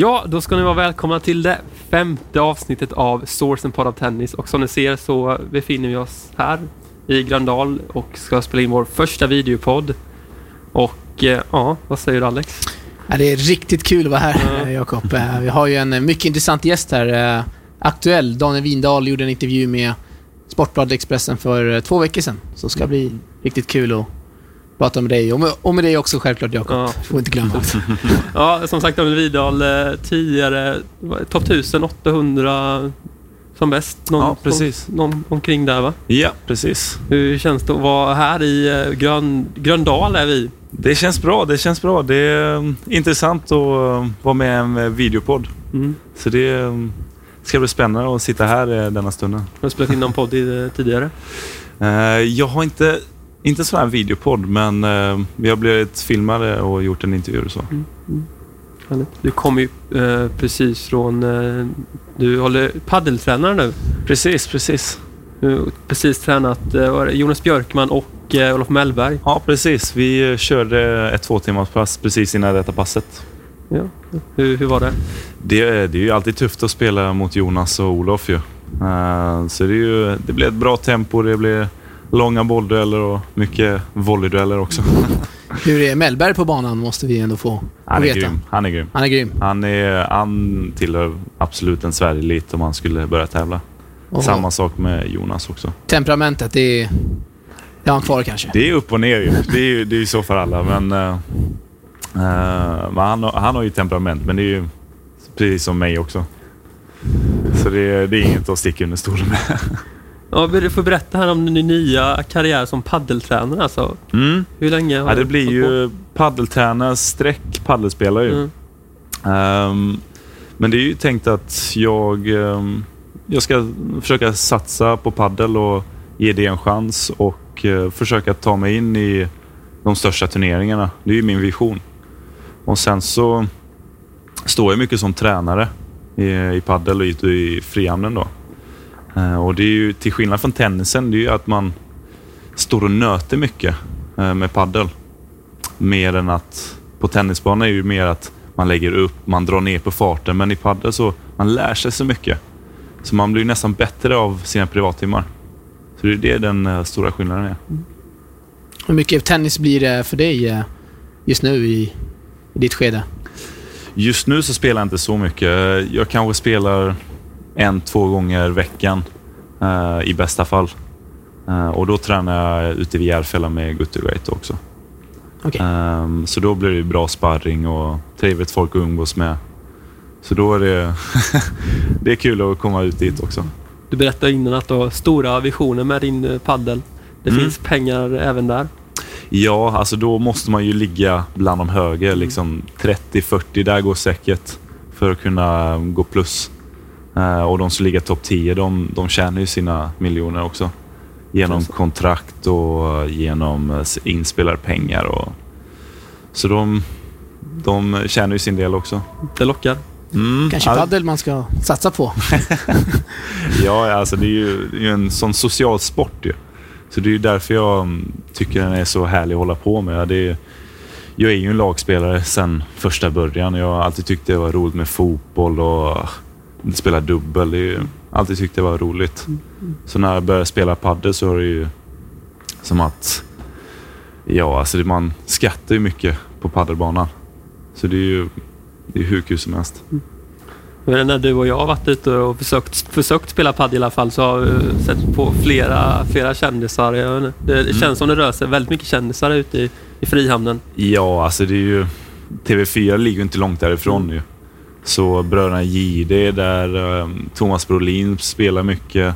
Ja, då ska ni vara välkomna till det femte avsnittet av Source and Pod of Tennis och som ni ser så befinner vi oss här i Gröndal och ska spela in vår första videopodd. Och eh, ja, vad säger du Alex? Ja, det är riktigt kul att vara här, Ja. Jakob. Eh, Vi har ju en mycket intressant gäst här. Aktuell. Daniel Windahl gjorde en intervju med Sportbladet Expressen för två veckor sedan. Så det ska bli riktigt kul att prata med dig. Och med, och med dig också självklart, Jakob. Ja. Får inte glömma. Ja, som sagt Daniel Vidal eh, tidigare topp 1000, 800 som bäst. Någon, Ja, precis. Någon, någon omkring där va? Ja, precis. Hur känns det att vara här i eh, Grön, Gröndal är vi? Det känns bra. Det känns bra. Det är um, intressant att um, vara med i en videopodd. Mm. Så det um, ska bli spännande att sitta här denna stunden. Har du spelat in någon podd eh, tidigare? Jag har inte, inte sån här videopodd, men uh, vi har blivit filmade och gjort en intervju och så. Härligt. Du kommer ju eh, precis från... Eh, du håller paddeltränare nu. Precis, precis. Du har precis tränat eh, Jonas Björkman och eh, Olof Mellberg. Ja, precis. Vi körde ett två timmars pass precis innan detta passet. Ja. Hur, hur var det? Det, det är ju alltid tufft att spela mot Jonas och Olof ju. Uh, så det, är ju, det blir ett bra tempo, det blir långa bolldueller och mycket volleydueller också. Hur är Mellberg på banan måste vi ändå få Han veta. grym. Han är grym. Han är grym. Han, är, han tillhör absolut en Sverige-elit om han skulle börja tävla. Och Samma sak med Jonas också. temperamentet, det är... Det har han kvar kanske. Det är upp och ner ju. Det är ju det är så för alla. Men, eh, men han, har- han har ju temperament, men det är ju precis som mig också. Så det, är- det är inget att sticka under stolen med. Ja, du får berätta här om din nya karriär som paddeltränare. Alltså. Mm. Hur länge har Ja, det blir ju paddeltränare streck paddelspelare. Mm. Ehm, men det är ju tänkt att jag, ehm, jag ska försöka satsa på paddel och ge det en chans och eh, försöka ta mig in i de största turneringarna. Det är ju min vision. Och sen så står jag mycket som tränare i, i paddel och i, i frihamnen då. Eh, och det är ju till skillnad från tennisen, det är ju att man står och nöter mycket eh, med paddel. Mer än att på tennisbanan är det ju mer att man lägger upp, man drar ner på farten. Men i padel så man lär sig så mycket. Så man blir nästan bättre av sina privattimmar. Så det är det den eh, stora skillnaden är. Hur mycket tennis blir det för dig just nu i, i ditt skede? Just nu så spelar jag inte så mycket. Jag kanske spelar en, två gånger i veckan eh, i bästa fall. Eh, och då tränar jag ute vid Järfälla med Guttergate också. Okej. Ehm, så då blir det bra sparring och trevligt folk att umgås med. Så då är det, det är kul att komma ut dit också. Du berättade innan att du har stora visioner med din eh, paddel. Det Mm. finns pengar även där. Ja, alltså då måste man ju ligga bland de högre. Liksom 30-40, där går säkert för att kunna gå plus. Eh, och de som ligger topp 10, de, de tjänar ju sina miljoner också. Genom kontrakt och genom eh, inspelade pengar. Och, så de, de tjänar ju sin del också. Det lockar. Mm, Kanske ja, paddel man ska satsa på. Ja, alltså det är ju, det är ju en sån social sport ju. Så det är ju därför jag mm, tycker den är så härlig att hålla på med. Det är, jag är ju en lagspelare sedan första början. Jag har alltid tyckt det var roligt med fotboll och spela dubbel. Det är ju, alltid tyckt det var roligt. Så när jag började spela padel så var det ju som att Ja, alltså det, man skrattar ju mycket på padelbanan. Så det är ju det är hur kul som helst. Men när du och jag har varit ute och försökt, försökt spela padel i alla fall så har vi sett på flera, flera kändisar. Inte. Det Mm. känns som det rör sig väldigt mycket kändisar ute i, i Frihamnen. Ja, alltså det är ju... TV4 ligger ju inte långt därifrån ju. Så bröderna Jihde är där, um, Thomas Brolin spelar mycket.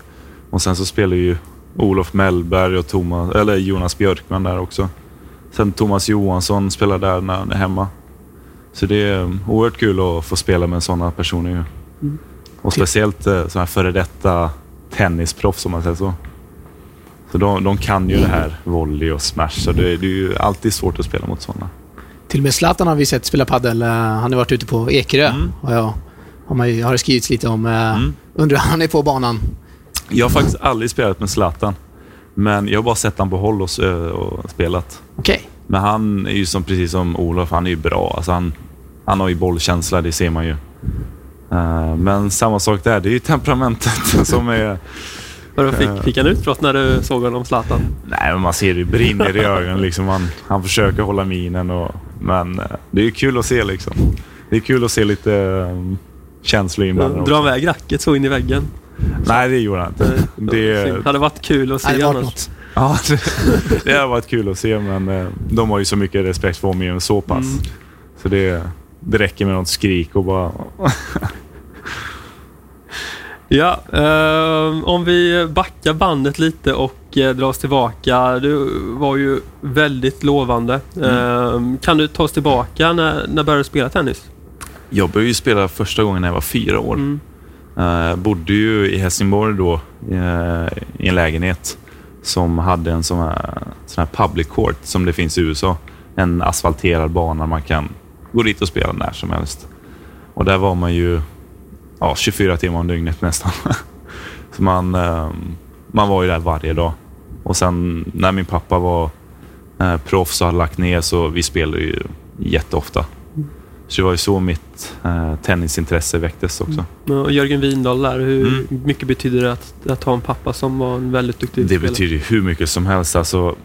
Och sen så spelar ju Olof Mellberg och Thomas, eller Jonas Björkman där också. Sen Thomas Johansson spelar där när han är hemma. Så det är um, oerhört kul att få spela med sådana personer ju. Och speciellt uh, sådana här före detta tennisproffs om man säger så. Så de, de kan ju det här volley och smash, så det, det är ju alltid svårt att spela mot sådana. Till och med Zlatan har vi sett spela paddel. Eh, Han har varit ute på Ekerö. Mm. Och jag, har, man, har det skrivits lite om. eh, Mm. Undrar hur han är på banan. Jag har faktiskt aldrig spelat med Zlatan. Men jag har bara sett han på håll och, ö, och spelat. Okej. Men han är ju som, precis som Olof, han är ju bra. Alltså han, han har ju bollkänsla, det ser man ju. Eh, men samma sak där, det är ju temperamentet som är... Vadå, fick, fick han utbrott när du såg honom Zlatan? Nej, men man ser det brinner i ögonen. Liksom. Han, han försöker hålla minen. Och, men eh, det är ju kul att se liksom. Det är kul att se lite um, känslor inblandade. Dra iväg racket så in i väggen. Nej, det gjorde han inte. Det, Det hade varit kul att se Nej, annars. något. ja, det, det har varit kul att se, men eh, de har ju så mycket respekt för Omgivningen så pass. Mm. Så det, det räcker med något skrik och bara... Ja, eh, om vi backar bandet lite och eh, drar oss tillbaka. Du var ju väldigt lovande. Eh, kan du ta oss tillbaka när, när började du spela tennis? Jag började ju spela första gången när jag var fyra år. Mm. Jag bodde ju i Helsingborg då eh, i en lägenhet som hade en sån här, sån här public court som det finns i USA. En asfalterad bana man kan gå dit och spela när som helst. Och där var man ju ja, 24 timmar om dygnet nästan. Så man, eh, man var ju där varje dag. Och sen när min pappa var eh, proffs och hade lagt ner så vi spelade ju jätteofta. Så det var ju så mitt eh, tennisintresse väcktes också. Och Jörgen Windahl där, hur Mm. mycket betyder det att, att ha en pappa som var en väldigt duktig Det spelare? betyder ju hur mycket som helst. Alltså,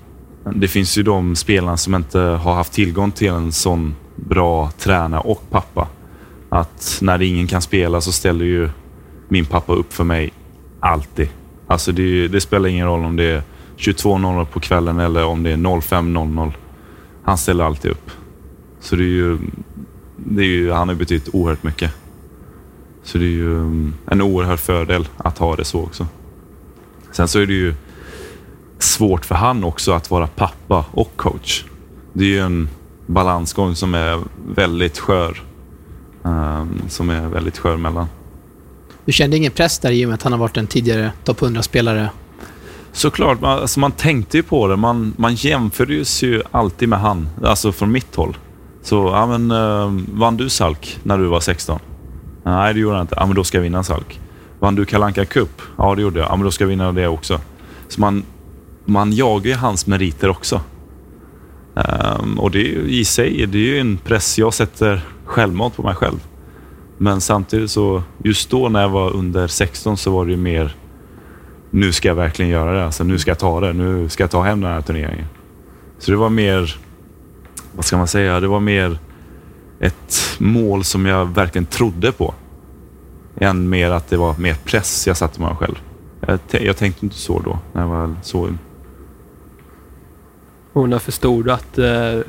det finns ju de spelarna som inte har haft tillgång till en sån bra tränare och pappa. Att när ingen kan spela så ställer ju min pappa upp för mig alltid. Alltså det, det spelar ingen roll om det är 22.00 på kvällen eller om det är 05.00. Han ställer alltid upp. Så det är ju, det är ju, han har betytt oerhört mycket. Så det är ju mm, en oerhörd fördel att ha det så också. Sen så är det ju svårt för han också att vara pappa och coach. Det är ju en balansgång som är väldigt skör. Ehm, som är väldigt skör mellan. Du kände ingen press där i och med att han har varit en tidigare topp 100-spelare? Såklart, man, alltså man tänkte ju på det. Man, man jämfördes ju alltid med han, alltså från mitt håll. Så, ja men, uh, vann du Salk när du var 16? Nej, det gjorde jag inte. Ja, men då ska jag vinna Salk. Vann du Kalanka Cup? Ja, det gjorde jag. Ja, men då ska jag vinna det också. Så man, man jagar ju hans meriter också. Ehm, och det är ju i sig, det är ju en press jag sätter självmant på mig själv. Men samtidigt så, just då när jag var under 16 så var det ju mer nu ska jag verkligen göra det. Alltså, nu ska jag ta det. Nu ska jag ta hem den här turneringen. Så det var mer, vad ska man säga, det var mer ett mål som jag verkligen trodde på. Än mer att det var mer press jag satte mig själv. Jag, jag tänkte inte så då, när jag var så ung. Och när förstod du att eh,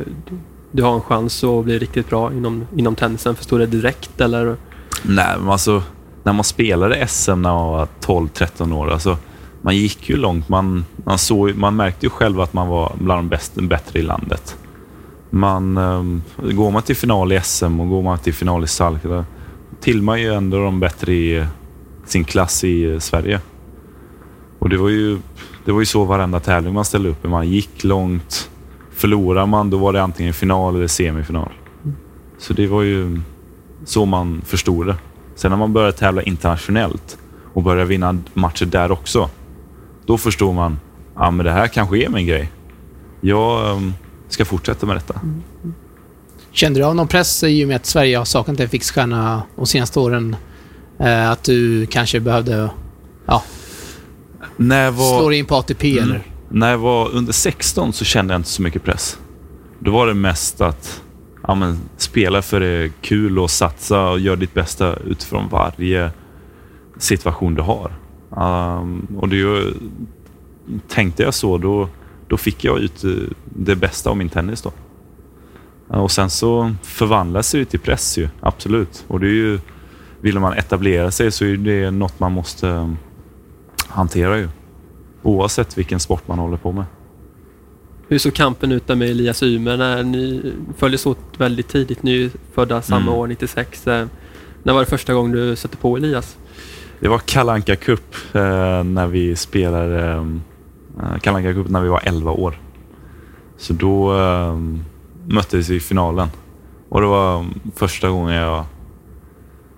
du har en chans att bli riktigt bra inom, inom tennisen? Förstod du det direkt eller? Nej, men alltså när man spelade SM när man var 12-13 år, alltså man gick ju långt. Man, man, såg, man märkte ju själv att man var bland de bäst, bättre i landet. Man, um, går man till final i SM och går man till final i Salk, då tillhör man ju ändå de bättre i sin klass i eh, Sverige. Och det var ju, det var ju så varenda tävling man ställde upp i. Man gick långt. Förlorar man, då var det antingen final eller semifinal. Så det var ju så man förstod det. Sen när man började tävla internationellt och började vinna matcher där också. Då förstod man, ja men det här kanske är min grej. Jag um, ska fortsätta med detta. Kände du av någon press i och med att Sverige har saknat en fixstjärna de senaste åren? Eh, att du kanske behövde ja, När var... slå in på ATP Mm. eller? När jag var under 16 så kände jag inte så mycket press. Då var det mest att ja, men, spela för det är kul och satsa och göra ditt bästa utifrån varje situation du har. Um, och det, tänkte jag så, då, då fick jag ut eh, det bästa av min tennis. då. Eh, och sen så förvandlas det till press ju, absolut. Och det är ju, vill man etablera sig så är det något man måste eh, hantera ju. Oavsett vilken sport man håller på med. Hur såg kampen ut där med Elias Ymer när ni följdes åt väldigt tidigt? Ni är födda samma Mm. år, 96. Eh, När var det första gången du satte på Elias? Det var Kalanka Cup eh, när vi spelade eh, Kalanka Cup när vi var 11 år. Så då möttes vi i finalen. Och det var första gången jag,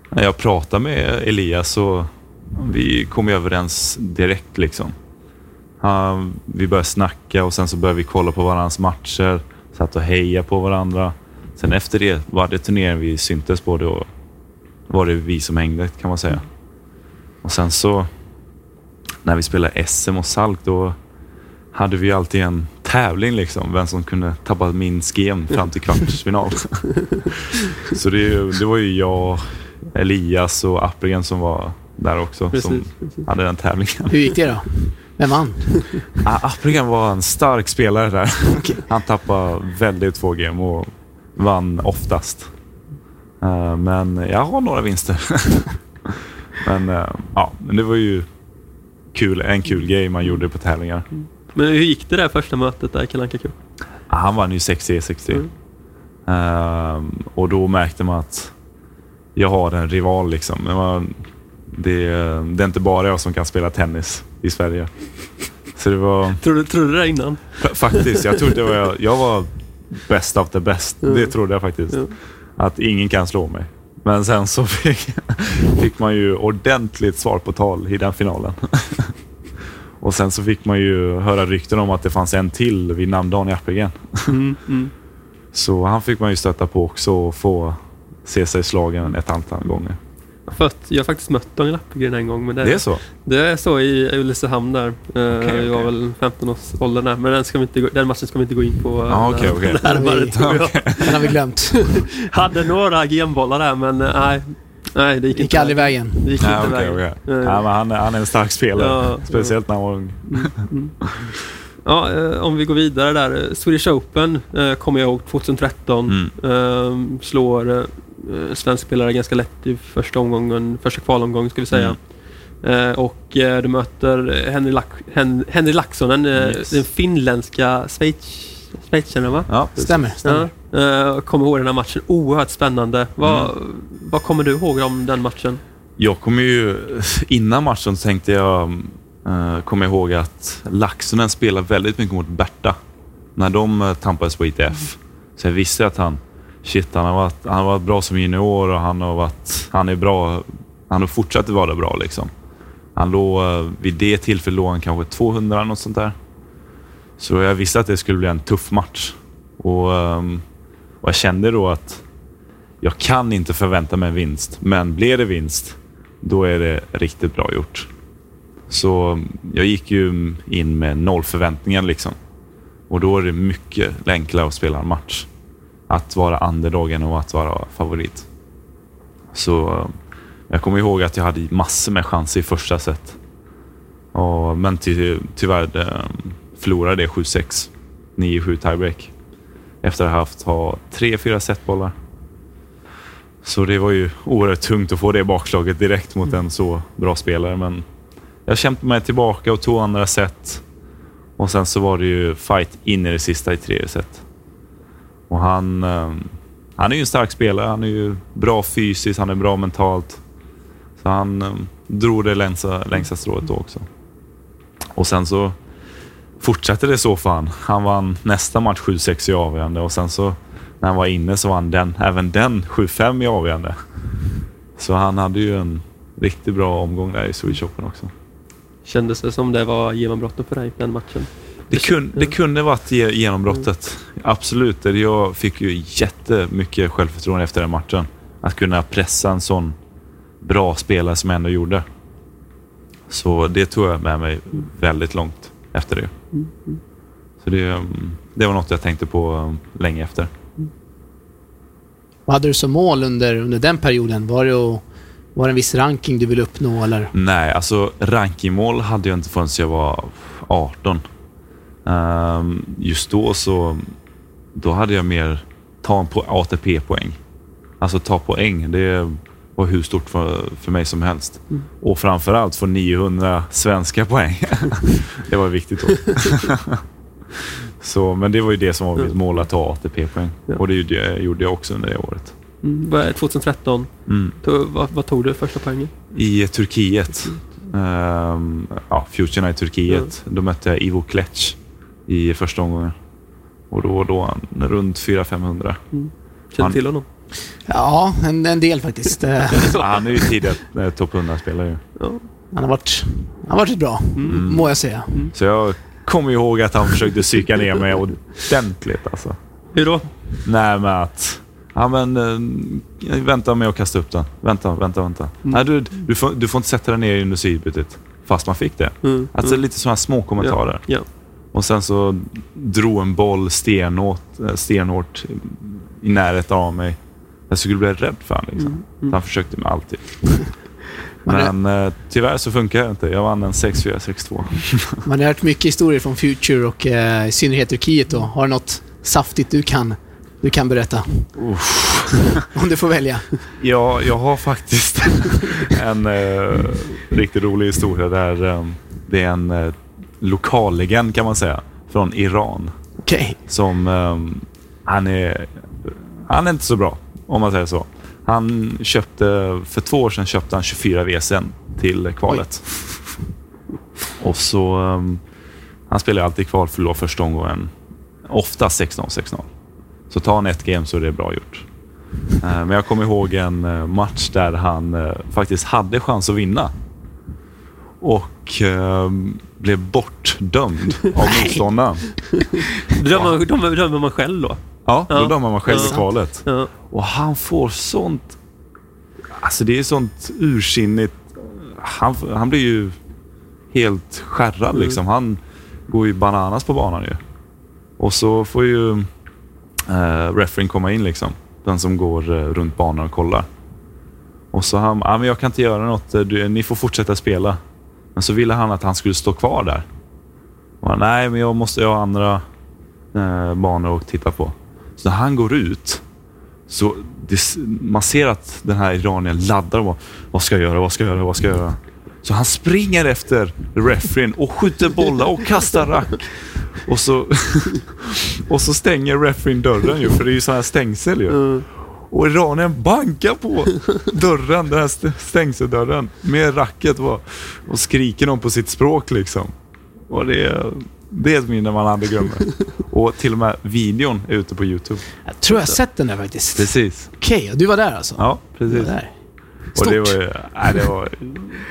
när jag pratade med Elias och vi kom överens direkt liksom. Han, vi började snacka och sen så började vi kolla på varandras matcher. Satt och heja på varandra. Sen efter det, varje turnering vi syntes på, då, var det vi som hängde kan man säga. Och sen så när vi spelade SM och Salk då hade vi alltid en tävling liksom. Vem som kunde tappa minst gem fram till kvartsfinal. så det, det var ju jag, Elias och Appelgren som var där också. Precis, som precis. hade den tävlingen. Hur gick det då? Vem vann? Ah, Appelgren var en stark spelare där. Han tappade väldigt få game och vann oftast. Eh, men jag har några vinster. men eh, ja, men det var ju kul, en kul grej man gjorde på tävlingar. Men hur gick det där första mötet där i Kalle Anka Cup? Ah, Han vann ju 6-3-60. Mm. Ehm, och då märkte man att jag har en rival liksom. Det, det är inte bara jag som kan spela tennis i Sverige. Så det var... Tror du, tror du det innan? Fa- Faktiskt, jag trodde jag, jag, jag var best of the best. Mm. Det trodde jag faktiskt. Ja. Att ingen kan slå mig. Men sen så fick, fick man ju ordentligt svar på tal i den finalen. Och sen så fick man ju höra rykten om att det fanns en till vid namn Daniel Appelgren. Mm, mm. Så han fick man ju stöta på också och få se sig slagen ett antal gånger. För att jag har faktiskt mött Daniel Appelgren en gång. Men det, Det är så? det är så i Ulricehamn där. Eh, Okej, Jag var okej. väl 15 års ålder där. Men den, ska vi inte gå, den matchen ska vi inte gå in på. eh, Ja, okej, okej. närmare, Vi- tror jag. Den har vi glömt. Hade några genbollar där men eh, nej. Nej, det gick, Gick inte. aldrig vägen. Det gick Nej, inte vägen. Ja, men han, är- han är en stark spelare. Ja, Speciellt när han var ung. Ja, eh, om vi går vidare där. Swedish Open kommer jag ihåg 2013. Mm. Slår svensk spelare ganska lätt i första omgången, första kvalomgången ska vi säga. Mm. Eh, och eh, du möter Henry, Lack, Hen, Henry Laxonen, eh, Yes. den finländska Schweiz, schweizaren va? Ja, Stämmer, stämmer. Ja, eh, kommer ihåg den här matchen. Oerhört spännande. Vad, Mm. vad kommer du ihåg om den matchen? Jag kommer ju... Innan matchen tänkte jag... Uh, kommer jag ihåg att Laxonen spelar väldigt mycket mot Berta. När de tampades på ITF. Så jag visste att han... Shit, han har varit, han har varit bra som junior och han har varit... Han är bra. Han har fortsatt vara bra liksom. Han låg... Eh, vid det tillfället låg han kanske 200 eller något sånt där. Så jag visste att det skulle bli en tuff match. Och, ehm, och jag kände då att jag kan inte förvänta mig en vinst, men blir det vinst, då är det riktigt bra gjort. Så ehm, jag gick ju in med noll förväntningar liksom. Och då är det mycket enklare att spela en match. Att vara underdogen och att vara favorit. Så eh, jag kommer ihåg att jag hade massor med chanser i första set. Och, men ty, tyvärr eh, förlorade jag 7-6. 9-7 tiebreak. Efter att ha haft ha, tre, fyra setbollar. Så det var ju oerhört tungt att få det bakslaget direkt mot en så bra spelare. Men jag kämpade mig tillbaka och tog andra set. Och sen så var det ju fight in i det sista i tredje set. Och han, eh, han är ju en stark spelare. Han är ju bra fysiskt, han är bra mentalt. Så han eh, drog det längsta, längsta strået då också. Och sen så fortsatte det så för han. Han vann nästa match 7-6 i avgörande och sen så när han var inne så vann den, även den 7-5 i avgörande. Så han hade ju en riktigt bra omgång där i Swedish Open också. Kändes det som det var genombrottet för dig, den matchen? Det, kun, det kunde varit ge- genombrottet. Absolut. Det- Jag fick ju jättemycket självförtroende efter den matchen. Att kunna pressa en sån bra spelare som jag ändå gjorde. Så det tog jag med mig väldigt långt efter det. Så det, mm, det var något jag tänkte på mm, länge efter. Vad hade du som mål under, under den perioden? Var det, att, var det en viss ranking du ville uppnå eller? Nej, alltså rankingmål hade jag inte förrän jag var 18. Ehm, just då så då hade jag mer ta en ATP-poäng. Alltså ta poäng. Det var hur stort för, för mig som helst. Och framförallt få 900 svenska poäng. det var viktigt då. så, men det var ju det som var mitt mål, att ta ATP-poäng. Ja. Och det gjorde jag- gjorde jag också under det året. Mm, vad är 2013. Mm. Tog, vad, vad tog du första poängen? I Turkiet. Um, ja, Future Night Turkiet. Då mötte jag Ivo Klec i första omgången. Och då var då han runt 400-500. Känner Han- till honom? Ja, en, en del faktiskt. Han är ju tidigare eh, topp 100-spelare ju. Ja. Han har varit, han har varit bra, Mm. må jag säga. Så jag kommer ihåg att han försökte psyka ner mig ordentligt alltså. Hur då? Nej, men att Ja, men eh, vänta med att kasta upp den. Vänta, vänta, vänta. Nej, du, du, får, du får inte sätta den ner under sidbytet. Fast man fick det. Mm. Alltså mm. lite sådana små kommentarer. Ja. Och sen så drog en boll stenhårt, eh, stenhårt i närheten av mig. Jag skulle bli rädd för honom. Liksom. Mm, mm. Han försökte med allt. Typ. Men eh, tyvärr så funkar det inte. Jag vann en 6-4, 6-2. Man har hört mycket historier från Future och eh, i synnerhet Turkiet. Då. Har du något saftigt du kan, du kan berätta? Om du får välja. Ja, jag har faktiskt en eh, riktigt rolig historia där eh, det är en eh, lokallegend kan man säga från Iran Okej. som eh, han är han är inte så bra om man säger så. Han köpte för två år sedan köpte han 24 WSN till kvalet. Och så eh, han spelar alltid kval förlorar första omgången. Ofta 16 16 Så tar han ett game så är det bra gjort. Eh, Men jag kommer ihåg en eh, match där han eh, faktiskt hade chans att vinna. Och eh, blev bortdömd av motståndaren. Dömer, dömer, dömer man själv då? Ja, då Ja. dömer man själv i kvalet. Ja. Och han får sånt... Alltså det är sånt ursinnigt... Han, han blir ju helt skärrad Mm. liksom. Han går ju bananas på banan ju. Och så får ju eh, refereen komma in liksom. Den som går eh, runt banan och kollar. Och så han, ah, men jag kan inte göra något. Du, ni får fortsätta spela. Men så ville han att han skulle stå kvar där. Och han, Nej, men jag måste ha andra eh, banor att titta på. Så när han går ut så det, man ser att den här iranien laddar och bara, vad ska jag göra, vad ska jag göra, vad ska jag göra? Så han springer efter Refrin och skjuter bollar och kastar rack. Och så, och så stänger Refrin dörren ju, för det är ju sådana här stängsel ju. Mm. Och iranien bankar på dörren, den här st- stängseldörren med racket och, och skriker någon på sitt språk liksom. Och det är, det är ett minne man aldrig glömmer. Och till och med videon är ute på Youtube. Jag tror jag har sett den där faktiskt. Precis. Okej, och du var där alltså? Ja, precis. där. Och det Stort. var, ju- nej, det var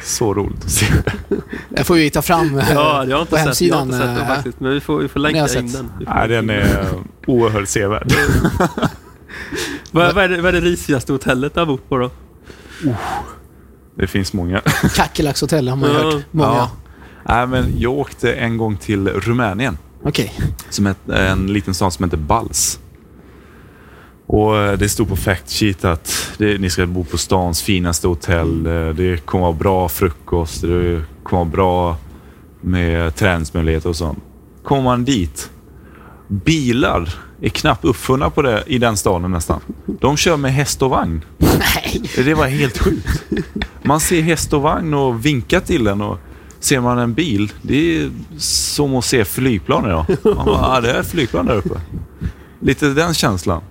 så roligt att se. Jag får ju ta fram eh, Ja, jag har på inte sett, jag har hemsidan. inte sett den eh, faktiskt. Men vi får, vi får länka in sett. den. Vi får Nej, den är oerhört sevärd. Vad, vad, är det, vad är det risigaste hotellet du har bott på då? Det finns många. Kackerlackshotell har man ju Ja. hört. Många. Ja. Nej, men jag åkte en gång till Rumänien. Okej. som en liten stad som heter Bals. Och eh, Det stod på fact sheet att det, ni ska bo på stans finaste hotell. eh, Det kommer vara bra frukost. Det kommer vara bra med träningsmöjligheter och sånt. Kommer man dit, bilar är knappt uppfunna på det i den staden nästan. De kör med häst och vagn. Nej. Det var helt sjukt. Man ser häst och vagn och vinkar till den och ser man en bil, det är som att se flygplan idag. Man bara, ah, det är flygplan där uppe. Lite den känslan.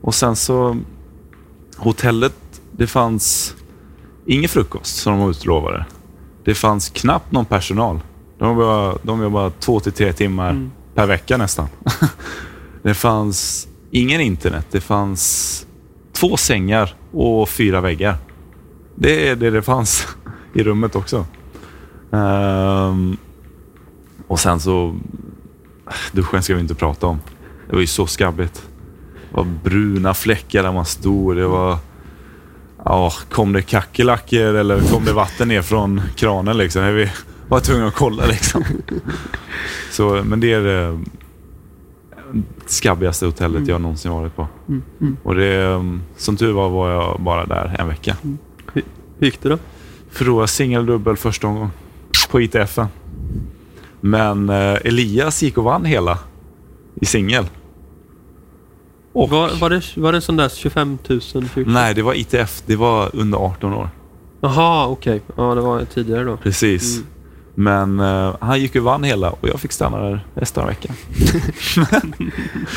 Och sen så, hotellet, det fanns ingen frukost som de utlovade. Det fanns knappt någon personal. De jobbade, de jobbade två till tre timmar Mm per vecka nästan. Det fanns ingen internet. Det fanns två sängar och fyra väggar. Det är det det fanns i rummet också. Um, och sen så... Duschen ska vi inte prata om. Det var ju så skabbigt. Det var bruna fläckar där man stod. Det var... Ja, kom det kackerlackor eller kom det vatten ner från kranen liksom? Var tvungna att kolla liksom. Så, men det är det skabbigaste hotellet jag någonsin varit på. Mm. Mm. Och det, som tur var var jag bara där en vecka. Hur gick det då? Förlorade singeldubbel första omgången på ITF. Men eh, Elias gick och vann hela i singel. Var, var, det, var det sån där 25 000? 20? nej, det var ITF. Det var under 18 år. Jaha, okej. Ja, det var tidigare då. Precis. Mm. Men eh, han gick och vann hela och jag fick stanna där resten av veckan.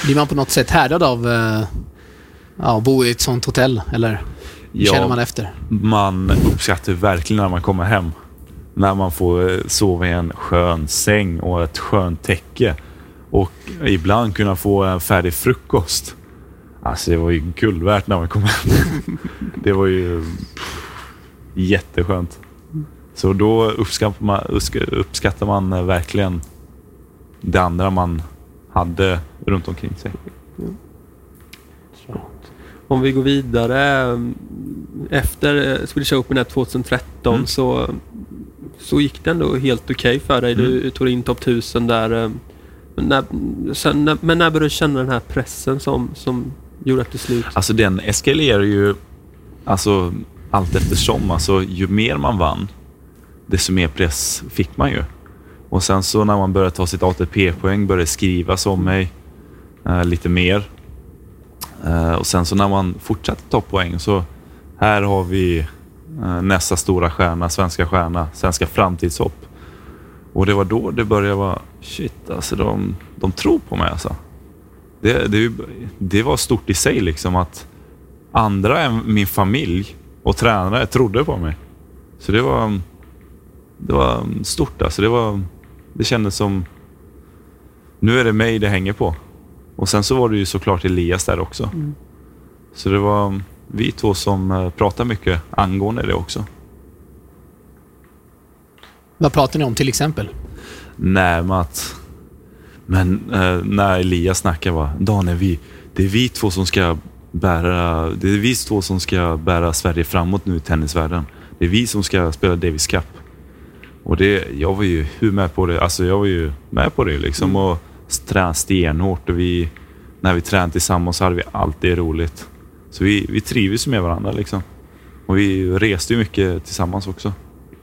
Blir man på något sätt härdad av eh, ja, att bo i ett sånt hotell? Eller känner man efter? man uppskattar verkligen när man kommer hem. När man får eh, sova i en skön säng och ett skönt täcke. Och ibland kunna få en färdig frukost. Alltså det var ju guld värt när man kom hem. Det var ju pff, jätteskönt. Så då uppskattar man, uppsk- uppskattar man eh, verkligen det andra man hade runt omkring sig. Om vi går vidare. eh, Efter eh, Swedish Open här 2013 Mm. så, så gick det ändå helt okej för dig. Du Mm. tog in topp 1000 där. Men när, sen, när, men när började du känna den här pressen som, som gjorde att du slut? Alltså den eskalerar ju alltså, allt eftersom. Alltså, ju mer man vann, desto mer press fick man ju. Och sen så när man började ta sitt ATP-poäng började det skrivas om mig eh, lite mer. Eh, och sen så när man fortsatte ta poäng så här har vi eh, nästa stora stjärna, svenska stjärna, svenska framtidshopp. Och det var då det började vara, shit alltså de, de tror på mig alltså. Det, det, det var stort i sig liksom att andra än min familj och tränare trodde på mig. Så det var, det var stort alltså. Det, var, det kändes som, nu är det mig det hänger på. Och sen så var det ju såklart Elias där också. Så det var vi två som eh, pratade mycket angående det också. Vad pratar ni om till exempel? Nej, men att... Men eh, när Elias snackar va, Daniel, vi, det är vi två som ska bära, det är vi två som ska bära Sverige framåt nu i tennisvärlden. Det är vi som ska spela Davis Cup. Och det, jag var ju hur med på det, alltså jag var ju med på det liksom och tränade stenhårt och vi, när vi tränade tillsammans så hade vi alltid roligt. Så vi, vi trivs med varandra liksom. Och vi reste ju mycket tillsammans också.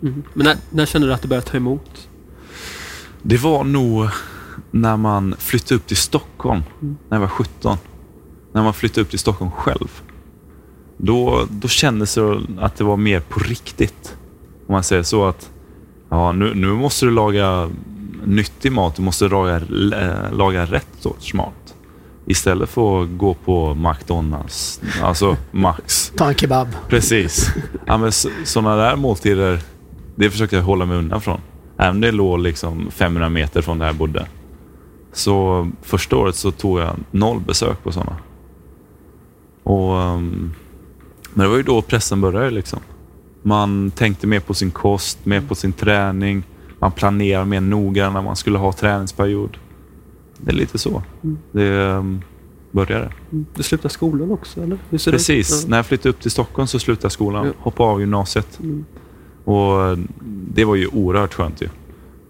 Mm. Men när, när kände du att det började ta emot? Det var nog när man flyttade upp till Stockholm, när jag var 17. När man flyttade upp till Stockholm själv. Då, då kändes det att det var mer på riktigt. Om man säger så att ja, nu, nu måste du laga nyttig mat. Du måste laga, äh, laga rätt sorts mat. Istället för att gå på McDonalds, alltså Max. Ta en kebab. Precis. Ja, men sådana där måltider, det försökte jag hålla mig undan från. Även om det låg liksom 500 meter från där jag bodde. Så första året så tog jag noll besök på sådana. Och, um, men det var ju då pressen började. Liksom. Man tänkte mer på sin kost, mer på sin träning. Man planerade mer noga när man skulle ha träningsperiod. Det är lite så det um, började. Du slutade skolan också, eller? Precis. Ja. När jag flyttade upp till Stockholm så slutade jag skolan. Ja. Hoppade av gymnasiet. Mm. Och Det var ju oerhört skönt ju.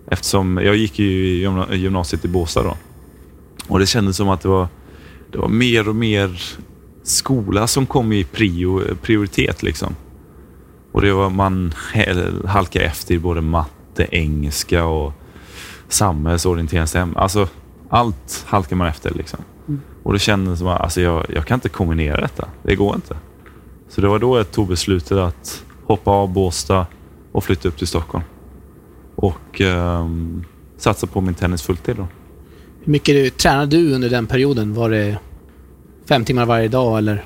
Eftersom jag gick i gymna- gymnasiet i Båstad då. Och det kändes som att det var, det var mer och mer skola som kom i prio, prioritet. liksom. Och det var man halkade efter i både matte, engelska och samhällsorienteringsämnen. Alltså, allt halkar man efter. liksom. Och det kändes som att alltså, jag, jag kan inte kombinera detta. Det går inte. Så det var då jag tog beslutet att hoppa av Båstad och flytta upp till Stockholm. Och ehm, satsa på min tennis fulltid då. Hur mycket tränade du under den perioden? Var det fem timmar varje dag eller?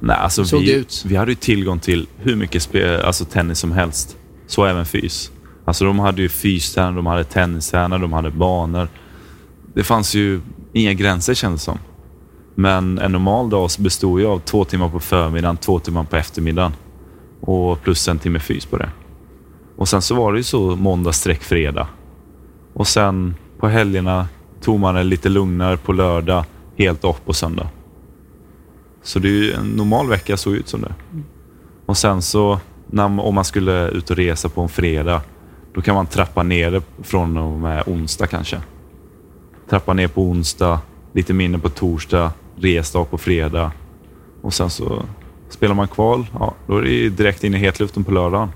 Nej, alltså Såg det vi, ut? vi hade ju tillgång till hur mycket spe, alltså tennis som helst. Så även fys. Alltså de hade ju fystränare, de hade tennistränare, de hade banor. Det fanns ju inga gränser kändes det som. Men en normal dag bestod ju av två timmar på förmiddagen, två timmar på eftermiddagen. Och plus en timme fys på det. Och sen så var det ju så måndag streck fredag. Och sen på helgerna tog man det lite lugnare på lördag, helt off på söndag. Så det är ju en normal vecka såg ut som det. Och sen så när, om man skulle ut och resa på en fredag, då kan man trappa ner det från och med onsdag kanske. Trappa ner på onsdag, lite mindre på torsdag, resdag på fredag. Och sen så spelar man kval, ja, då är det ju direkt in i hetluften på lördagen.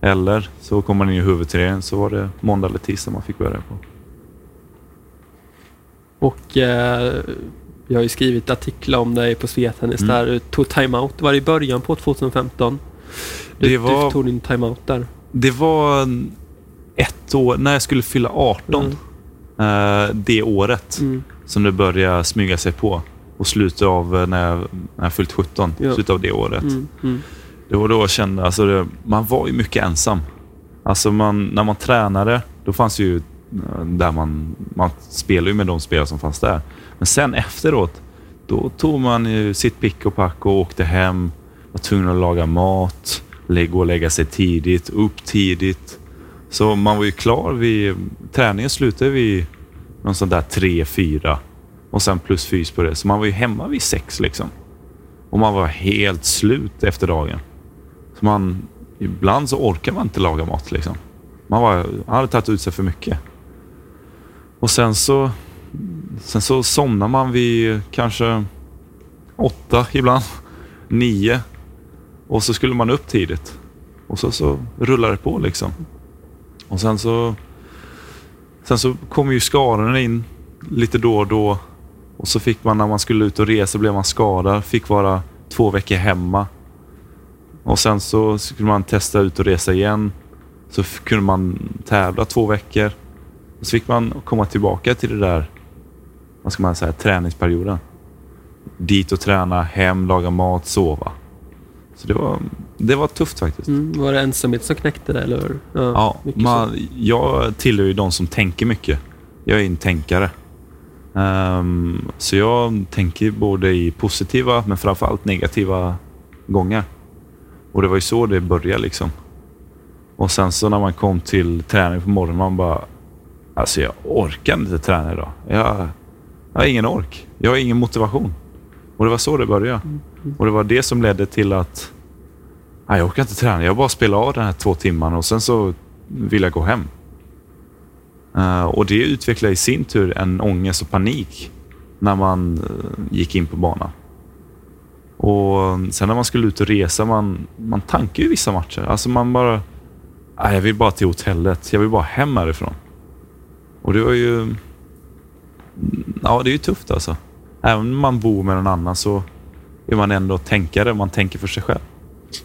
Eller så kommer man in i huvudturneringen så var det måndag eller tisdag man fick börja på. Och eh, jag har ju skrivit artiklar om dig på Svetennis Mm. där du tog timeout. Det var i början på 2015. Du, Det var- du tog din timeout där. Det var ett år, när jag skulle fylla 18, eh, det året. Mm. som det började smyga sig på. Och slutet av eh, när jag, när jag fyllt 17, Ja. slutet av det året. Mm. Mm. Det var då jag kände, alltså det, man var ju mycket ensam. Alltså man, när man tränade, då fanns ju där man, man spelade ju med de spelare som fanns där. Men sen efteråt, då tog man ju sitt pick och pack och åkte hem. Var tvungen att laga mat, gå och lägga sig tidigt, upp tidigt. Så man var ju klar vid... Träningen slutade vid någon sån där tre, fyra och sen plus fys på det. Så man var ju hemma vid sex liksom. Och man var helt slut efter dagen. Så man, ibland så orkar man inte laga mat. Liksom. Man, var, man hade tagit ut sig för mycket. Och sen så, sen så somnar man vid kanske åtta ibland, nio. Och så skulle man upp tidigt. Och så, så rullar det på liksom. Och sen så, sen så kom ju skadorna in lite då och då. Och så fick man när man skulle ut och resa blev man skadad. Fick vara två veckor hemma. Och sen så skulle man testa ut och resa igen. Så kunde man tävla två veckor. Och så fick man komma tillbaka till det där, vad ska man säga, träningsperioden. Dit och träna, hem, laga mat, sova. Så det var, det var tufft faktiskt. Mm, var det ensamhet som knäckte det? Eller? Ja, mycket man, jag tillhör ju de som tänker mycket. Jag är en tänkare. Ehm, så jag tänker både i positiva men framförallt negativa gånger. Och det var ju så det började liksom. Och sen så när man kom till träning på morgonen, man bara... Alltså jag orkar inte träna idag. Jag, jag har ingen ork. Jag har ingen motivation. Och det var så det började. Och det var det som ledde till att... Nej, jag orkar inte träna. Jag bara spelar av den här två timmarna och sen så vill jag gå hem. Eh, och det utvecklade i sin tur en ångest och panik när man eh, gick in på banan. Och sen när man skulle ut och resa, man, man tankar ju vissa matcher. Alltså man bara... Nej, jag vill bara till hotellet. Jag vill bara hem härifrån. Och det var ju... Ja, det är ju tufft alltså. Även om man bor med någon annan så är man ändå tänkare. Man tänker för sig själv.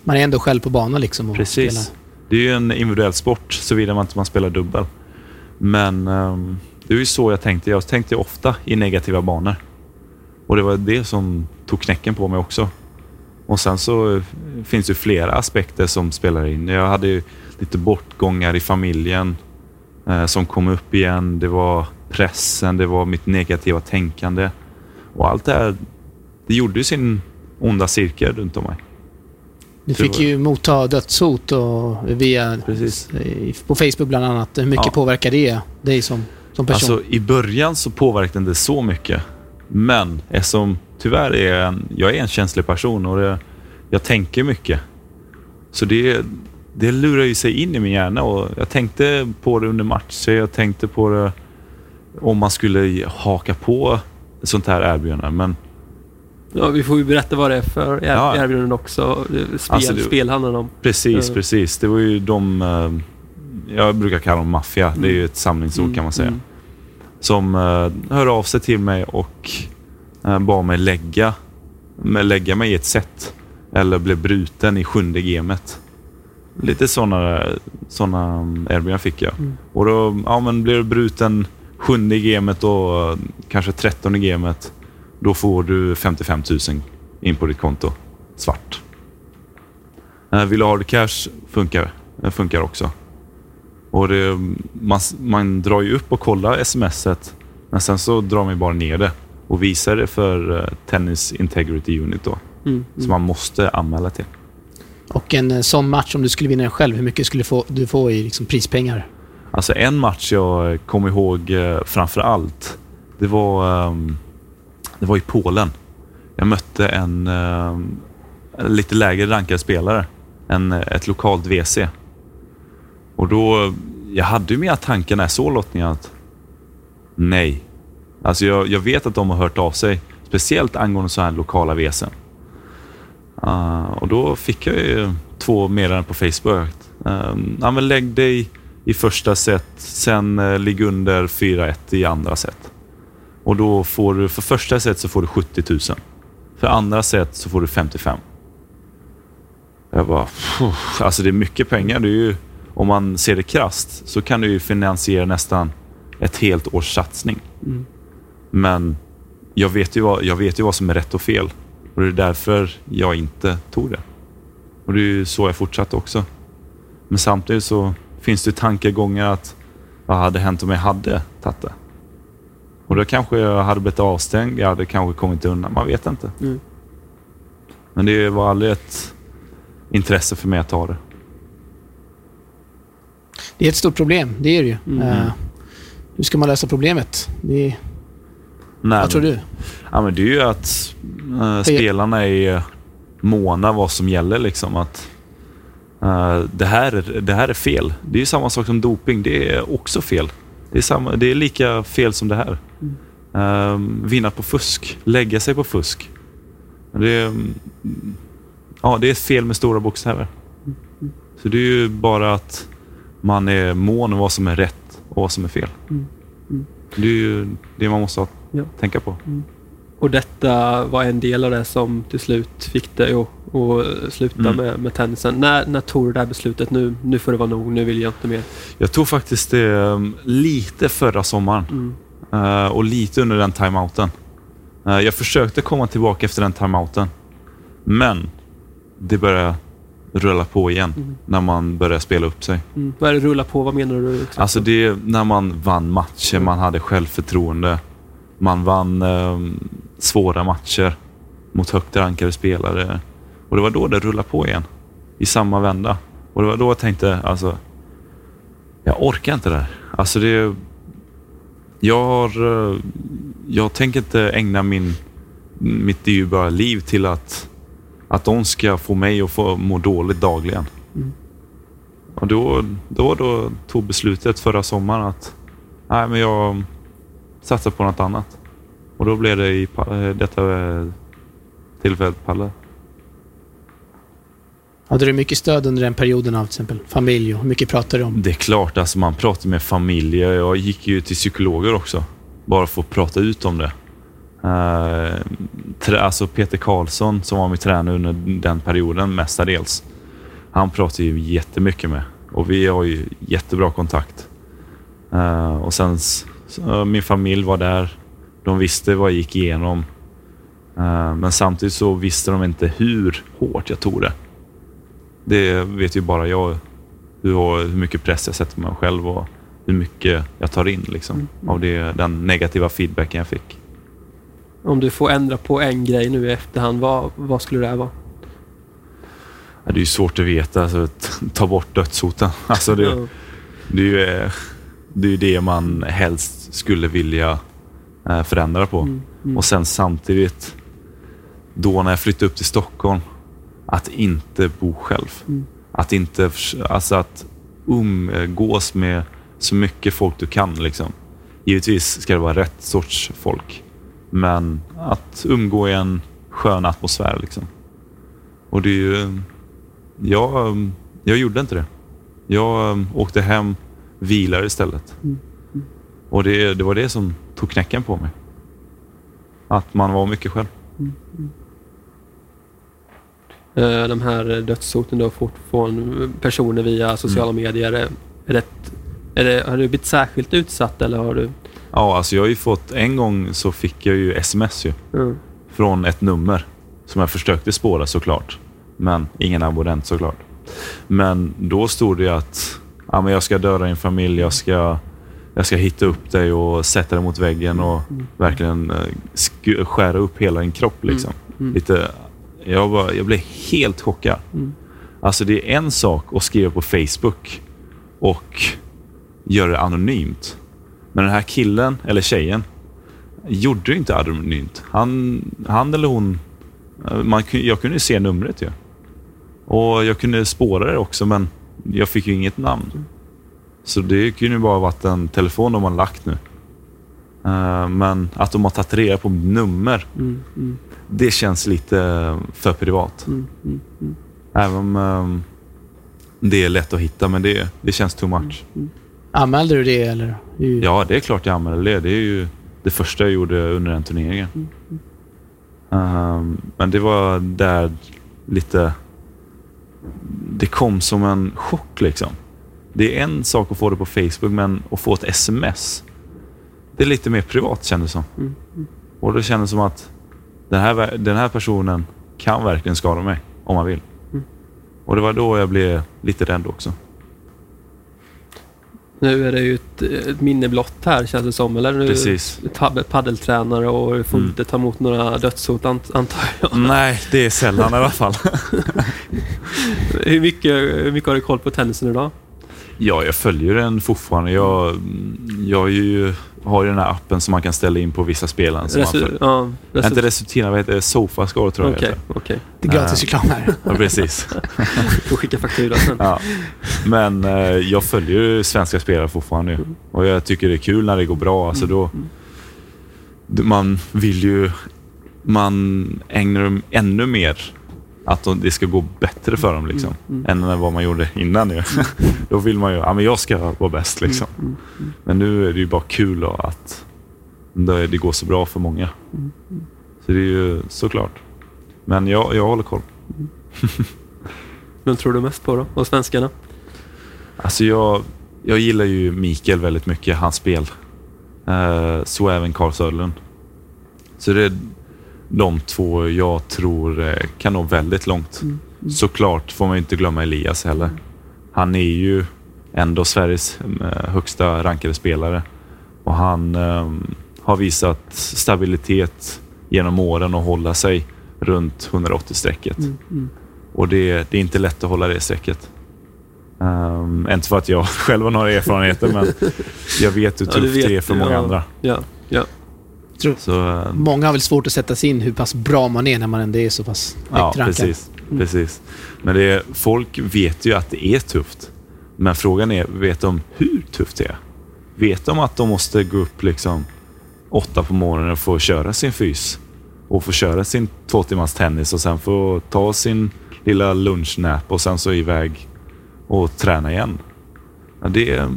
Man är ändå själv på banan liksom. Och Precis. spelar. Det är ju en individuell sport, såvida man inte man spelar dubbel. Men ehm, det är ju så jag tänkte. Jag tänkte ofta i negativa banor. Och det var det som tog knäcken på mig också. Och sen så eh, finns det ju flera aspekter som spelar in. Jag hade ju lite bortgångar i familjen som kom upp igen. Det var pressen, det var mitt negativa tänkande. Och allt det här, det gjorde ju sin onda cirkel runt om mig. Du fick ju motta dödshot och via, Precis. i- på Facebook bland annat. Hur mycket Ja. påverkar det dig som, som person? Alltså i början så påverkade det så mycket. Men eftersom tyvärr är jag en, jag är en känslig person och det, jag tänker mycket. Så det, det lurar ju sig in i min hjärna och jag tänkte på det under matcher. Jag tänkte på det om man skulle haka på sånt här erbjudande. Men Ja, vi får ju berätta vad det är för Ja. erbjudanden också. Det- Spel, Alltså, det- spel handlar det om. precis, precis. Det var ju de... eh, Jag brukar kalla dem maffia. Det är ju ett samlingsord kan man säga. Mm. som uh, hörde av sig till mig och bad mig lägga, lägga mig i ett set. Eller blev bruten i sjunde gamet. Lite sådana såna erbjudanden fick jag. Mm. Och då ja, men blev du bruten sjunde gamet och eh, kanske trettonde gamet. Då får du 55 000 in på ditt konto. Svart. Uh, vill du ha cash funkar, det funkar också. Och det, man, man drar ju upp och kollar smset, men sen så drar man ju bara ner det och visar det för eh, Tennis Integrity Unit då, Mm. som man måste anmäla till. Och en eh, sån match, om du skulle vinna den själv, hur mycket skulle få, du få i liksom, prispengar? Alltså en match jag kommer ihåg eh, framför allt, det var, ehm, det var i Polen. Jag mötte en, ehm, en lite lägre rankad spelare, en, eh, ett lokalt WC. Och då, jag hade ju mina tankar när jag såg lottningen att nej. Alltså jag, jag vet att de har hört av sig, speciellt angående så här lokala WCn. Ah, och då fick jag ju två meddelanden på Facebook. Ja, men lägg dig i första set, sen uh, ligg under 4-1 i andra set. Och då får du, för första set så får du 70 000. För andra set så får du 55. Jag bara, "Pff, alltså det är mycket pengar. Det är ju, om man ser det krasst så kan du ju finansiera nästan ett helt års satsning. Mm. Men jag vet, ju vad, jag vet ju vad som är rätt och fel. Och det är därför jag inte tog det. Och det är ju så jag fortsatte också. Men samtidigt så finns det tankegångar att vad hade hänt om jag hade tagit det? Och då kanske jag hade blivit avstängd. Jag hade kanske kommit undan. Man vet inte. Mm. Men det var aldrig ett intresse för mig att ta det. Det är ett stort problem, det är det ju. Mm. Eh, hur ska man lösa problemet? Det är, Nej, vad tror du? Ja, men det är ju att eh, spelarna är måna vad som gäller. Liksom, att eh, det, här, är- det här är fel. Det är ju samma sak som doping. Det är också fel. Det är, samma, det är lika fel som det här. Eh, vinna på fusk. Lägga sig på fusk. Det är, mm, ja, det är fel med stora bokstäver. Så det är ju bara att man är mån om vad som är rätt och vad som är fel. Det är ju det man måste ha, Ja. tänka på. Och detta var en del av det som till slut fick dig att, att sluta Mm. med, med tennisen. När, när tog du det här beslutet? Nu, nu får det vara nog. Nu vill jag inte mer. Jag tog faktiskt det um, lite förra sommaren Mm. eh, och lite under den timeouten. Eh, jag försökte komma tillbaka efter den timeouten, men det började rulla på igen Mm. när man började spela upp sig. Mm. Vad är det rulla på? Vad menar du? exakt? Alltså det är när man vann matcher, man hade självförtroende. Man vann um, svåra matcher mot högt rankade spelare. Och det var då det rullade på igen. I samma vända. Och det var då jag tänkte, alltså, jag orkar inte det här. Alltså det... Jag har... eh, Jag tänker inte ägna min, mitt dyrbara liv till att, att de ska få mig att få må dåligt dagligen. Och då, då, då tog beslutet förra sommaren att nej, men jag satsar på något annat. Och då blev det i eh, detta eh, tillfället Palle. Hade du mycket stöd under den perioden av till exempel familj och hur mycket pratade du om? Det är klart, alltså man pratar med familj. Jag gick ju till psykologer också. Bara för att prata ut om det. Eh, alltså Peter Karlsson som var min tränare under den perioden mestadels. Han pratar ju jättemycket med och vi har ju jättebra kontakt. Och sen min familj var där. De visste vad jag gick igenom. Eh, men samtidigt så visste de inte hur hårt jag tog det. Det vet ju bara jag hur, hur mycket press jag sätter på mig själv och hur mycket jag tar in liksom, av det, den negativa feedbacken jag fick. Om du får ändra på en grej nu i efterhand, vad, vad skulle det här vara? Det är ju svårt att veta. Alltså, ta bort dödshoten. Alltså, det, det, är ju, eh, det är ju det man helst skulle vilja eh, förändra på. Mm, mm. Och sen samtidigt, då när jag flyttade upp till Stockholm, att inte bo själv. Mm. Att inte, alltså att umgås med så mycket folk du kan. Liksom. Givetvis ska det vara rätt sorts folk. Men att umgå i en skön atmosfär. Liksom. Och det är ju... Jag, jag gjorde inte det. Jag um, åkte hem, vilade istället. Mm. Och det, det var det som tog knäcken på mig. Att man var mycket själv. Eh, De här dödshoten du har fått från personer via sociala Mm. medier. Är det, är det, har du blivit särskilt utsatt eller har du... Ja, alltså jag har ju fått... En gång så fick jag ju sms ju. Mm. Från ett nummer. Som jag försökte spåra såklart. Men ingen abonnent såklart. Men då stod det ju att ja, men jag ska döda din familj. Jag ska, jag ska hitta upp dig och sätta dig mot väggen och verkligen eh, sku- skära upp hela din kropp. Liksom. Mm. Lite, jag, var, jag blev helt chockad. Mm. Alltså det är en sak att skriva på Facebook och göra det anonymt. Men den här killen, eller tjejen, gjorde det inte anonymt. Han, han eller hon, eh, man, jag kunde ju se numret ju. Och jag kunde spåra det också, men jag fick ju inget namn. Så det kunde ju bara varit en telefon de har lagt nu. Eh, Men att de har tagit reda på mitt nummer, Mm. Mm. det känns lite eh, för privat. Mm. Även om eh, det är lätt att hitta, men det, det känns too much. Anmälde du det eller? Ja, det är klart jag anmälde det. Det är ju det första jag gjorde under den turneringen. Men det var där lite... Det kom som en chock liksom. Det är en sak att få det på Facebook, men att få ett sms. Det är lite mer privat kändes det som. Mm. Och det kändes som att den här, den här personen kan verkligen skada mig om man vill. Mm. Och det var då jag blev lite rädd också. Nu är det ju ett, ett minne blott här känns det som. Eller? Nu, Precis. Paddeltränare och får Mm. inte ta emot några dödshot ant- antar jag. Nej, det är sällan i alla fall. Hur, mycket, hur mycket har du koll på tennisen idag? Ja, jag följer den fortfarande. Jag, jag är ju har ju den här appen som man kan ställa in på vissa spelare. som Resu- ja, resu- Inte Resutina, vad heter det? Sofascore tror jag Okej, heter. okej. Det är gratis reklam här. Ja, precis. Får skicka faktura sen. Ja. Men eh, jag följer ju svenska spelare fortfarande ju. och jag tycker det är kul när det går bra. Alltså då, d- man vill ju... Man ägnar dem ännu mer att de, det ska gå bättre för dem liksom. Än vad man gjorde innan ju. då vill man ju, ja men jag ska vara bäst liksom. Men nu är det ju bara kul då att det, det går så bra för många. Så det är ju såklart. Men jag, jag håller koll. Vem tror du mest på då? Av svenskarna? Alltså jag, jag gillar ju Mikael väldigt mycket, hans spel. Eh, så även Carl Söderlund. Så det de två jag tror eh, kan nå väldigt långt. Såklart får man ju inte glömma Elias heller. Han är ju ändå Sveriges eh, högsta rankade spelare. Och han eh, har visat stabilitet genom åren och hålla sig runt 180-strecket. Och det, det är inte lätt att hålla det strecket. Um, inte för att jag själv har några erfarenheter, men jag vet hur Ja, du tufft det är vet, för många ja. andra. Ja, ja. Tror, Så, eh, många har väl svårt att sätta sig in hur pass bra man är när man ändå är så pass ja, högt rankad. precis. precis. Men det folk vet ju att det är tufft. Men frågan är, vet de hur tufft det är? Vet de att de måste gå upp liksom åtta på morgonen och få köra sin fys? Och få köra sin två timmars tennis och sen få ta sin lilla lunchnap och sen så iväg och träna igen. Ja, det, är,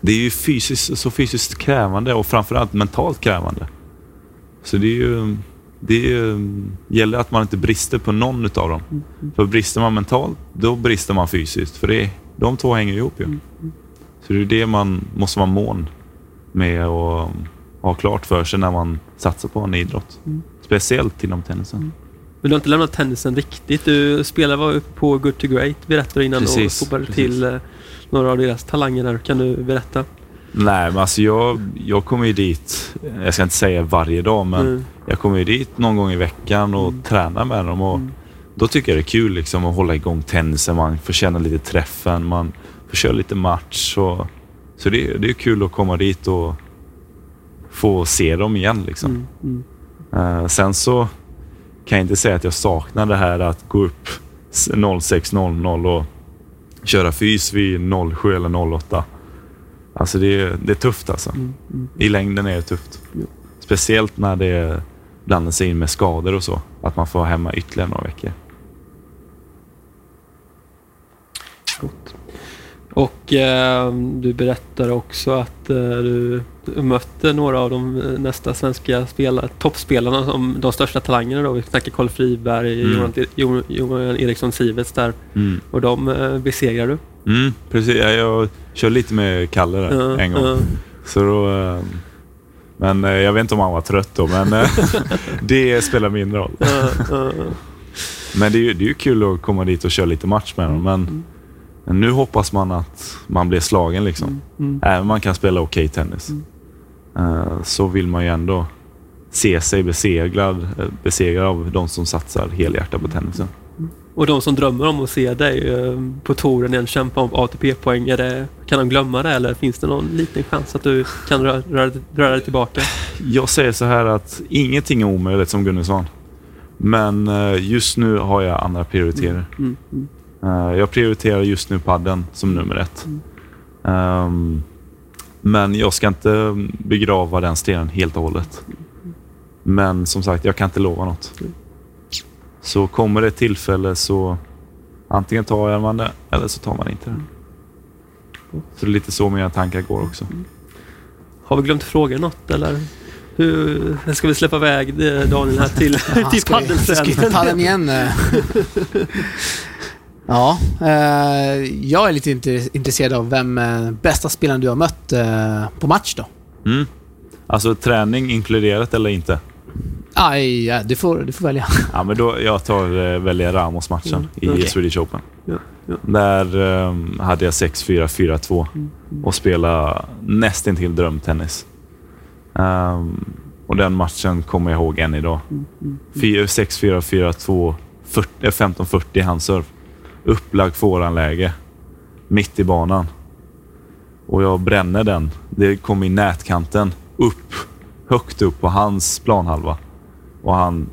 det är ju fysiskt, så fysiskt krävande och framförallt mentalt krävande. Så det är ju... Det är, ju- gäller att man inte brister på någon utav dem. För brister man mentalt, då brister man fysiskt. För det, de två hänger ihop ju. Så det är det man måste vara mån med och ha klart för sig när man satsar på en idrott. Speciellt inom tennisen. Men du har inte lämnat tennisen riktigt. Du spelade var på Good to Great, berättade du innan, Precis, och hoppade till eh, några av deras talanger där. Kan du berätta? Nej, men alltså jag, jag kommer ju dit, jag ska inte säga varje dag, men Mm. jag kommer ju dit någon gång i veckan och tränar med dem. Och Då tycker jag det är kul liksom, att hålla igång tennisen. Man får känna lite träffen, man får köra lite match. Och, så det, det är kul att komma dit och få se dem igen. Liksom. Mm. Mm. Eh, sen så kan jag inte säga att jag saknar det här att gå upp s- 06.00 och köra fys vid 07 eller 08. Alltså det är, det är tufft alltså. Mm. Mm. I längden är det tufft. Speciellt när det blandar sig in med skador och så. Att man får vara hemma ytterligare några veckor. Gott. Och eh, du berättar också att eh, du mötte några av de eh, nästa svenska spelare, toppspelarna, som de största talangerna då. Vi snackar Karl Friberg, Mm. Johan, Eriksson Siverts där. Och de eh, besegrar du. Mm, precis. Ja, Jag kör lite med Kalle där Ja, en gång. ja. Så då, eh, men jag vet inte om han var trött då, men det spelar mindre roll. Ja, Men det är, ju, det är ju kul att komma dit och köra lite match med dem. Men, men nu hoppas man att man blir slagen liksom. Mm. Även om man kan spela okej tennis. Eh, så vill man ju ändå se sig besegrad, eh, besegrad av de som satsar helhjärtat på tennisen. Och de som drömmer om att se dig eh, på touren igen kämpa om ATP-poäng, kan de glömma det eller finns det någon liten chans att du kan röra, röra, röra dig tillbaka? Jag säger så här att ingenting är omöjligt som Gunnarsson. Men eh, just nu har jag andra prioriteter. Mm. Mm. Eh, Jag prioriterar just nu padden som nummer ett. Ehm, men jag ska inte begrava den stenen helt och hållet. Men som sagt, jag kan inte lova något. Så kommer det ett tillfälle så antingen tar man det eller så tar man inte det. Så det är lite så mina tankar går också. Har vi glömt fråga något eller? Hur ska vi släppa iväg eh, Daniel här till, till vi- Ska vi paddeln igen? ja, eh, jag är lite intresserad av vem eh, bästa spelaren du har mött eh, på match då? Mm. Alltså träning inkluderat eller inte? Aj, ja, du, får, du får välja. Ja, men då, jag tar välja Ramos-matchen Mm, i okej. Swedish Open. Ja, ja. Där eh, hade jag 6-4, 4-2 och spelade nästintill drömtennis. Ehm, och den matchen kommer jag ihåg än idag. Fyra- 6-4, 4-2, 40 eh, 15-40 handserv. Upplagt forehandläge. Mitt i banan. Och jag bränner den det kom i nätkanten upp, högt upp på hans planhalva. Och han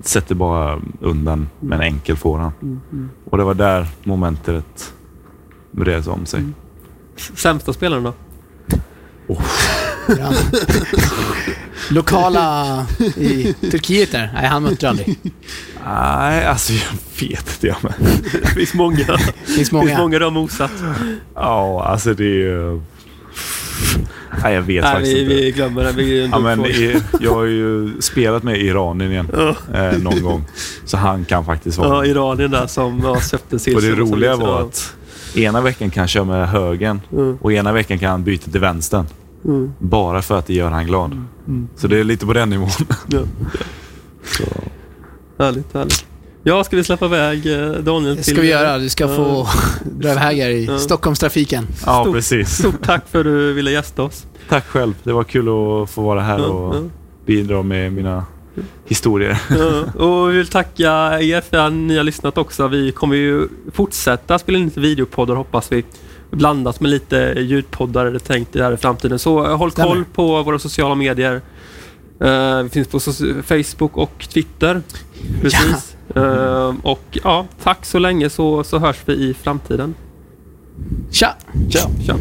sätter bara undan med en enkel forehand. Och det var där momentet vred om sig. S- Sämsta spelaren då? Ja. Lokala i Turkiet där. Nej, han mötte aldrig. Nej, alltså jag vet inte. Jag. Det finns många. Det finns Det finns många. många du har mosat. Ja, alltså det är ju... Nej, jag vet Nej, faktiskt vi, inte. vi glömmer det. Vi Ja, men i, jag har ju spelat med Iranien igen Ja. eh, någon gång. Så han kan faktiskt vara... Ja, Iranien där som ja, och silver. det och så roliga var att ena veckan kan han köra med högen Mm, och ena veckan kan han byta till vänstern. mm, Bara för att det gör han glad. mm. Så det är lite på den nivån. Ja. Så. Härligt, härligt. Ja, ska vi släppa iväg eh, Daniel Det till... ska vi göra. Du ska få dra iväg här i Ja. Stockholmstrafiken. Ja, Stort- precis. Stort tack för att du ville gästa oss. Tack själv. Det var kul att få vara här Ja, och ja. bidra med mina historier. Ja, och vi vill tacka er för att ni har lyssnat också. Vi kommer ju fortsätta spela in lite videopoddar hoppas vi. Blandat med lite ljudpoddar är det tänkt i framtiden. Så håll Stämmer. koll på våra sociala medier. Eh, vi finns på Facebook och Twitter. Precis. Eh, och ja, tack så länge så, så hörs vi i framtiden. Tja! Ciao. Tja.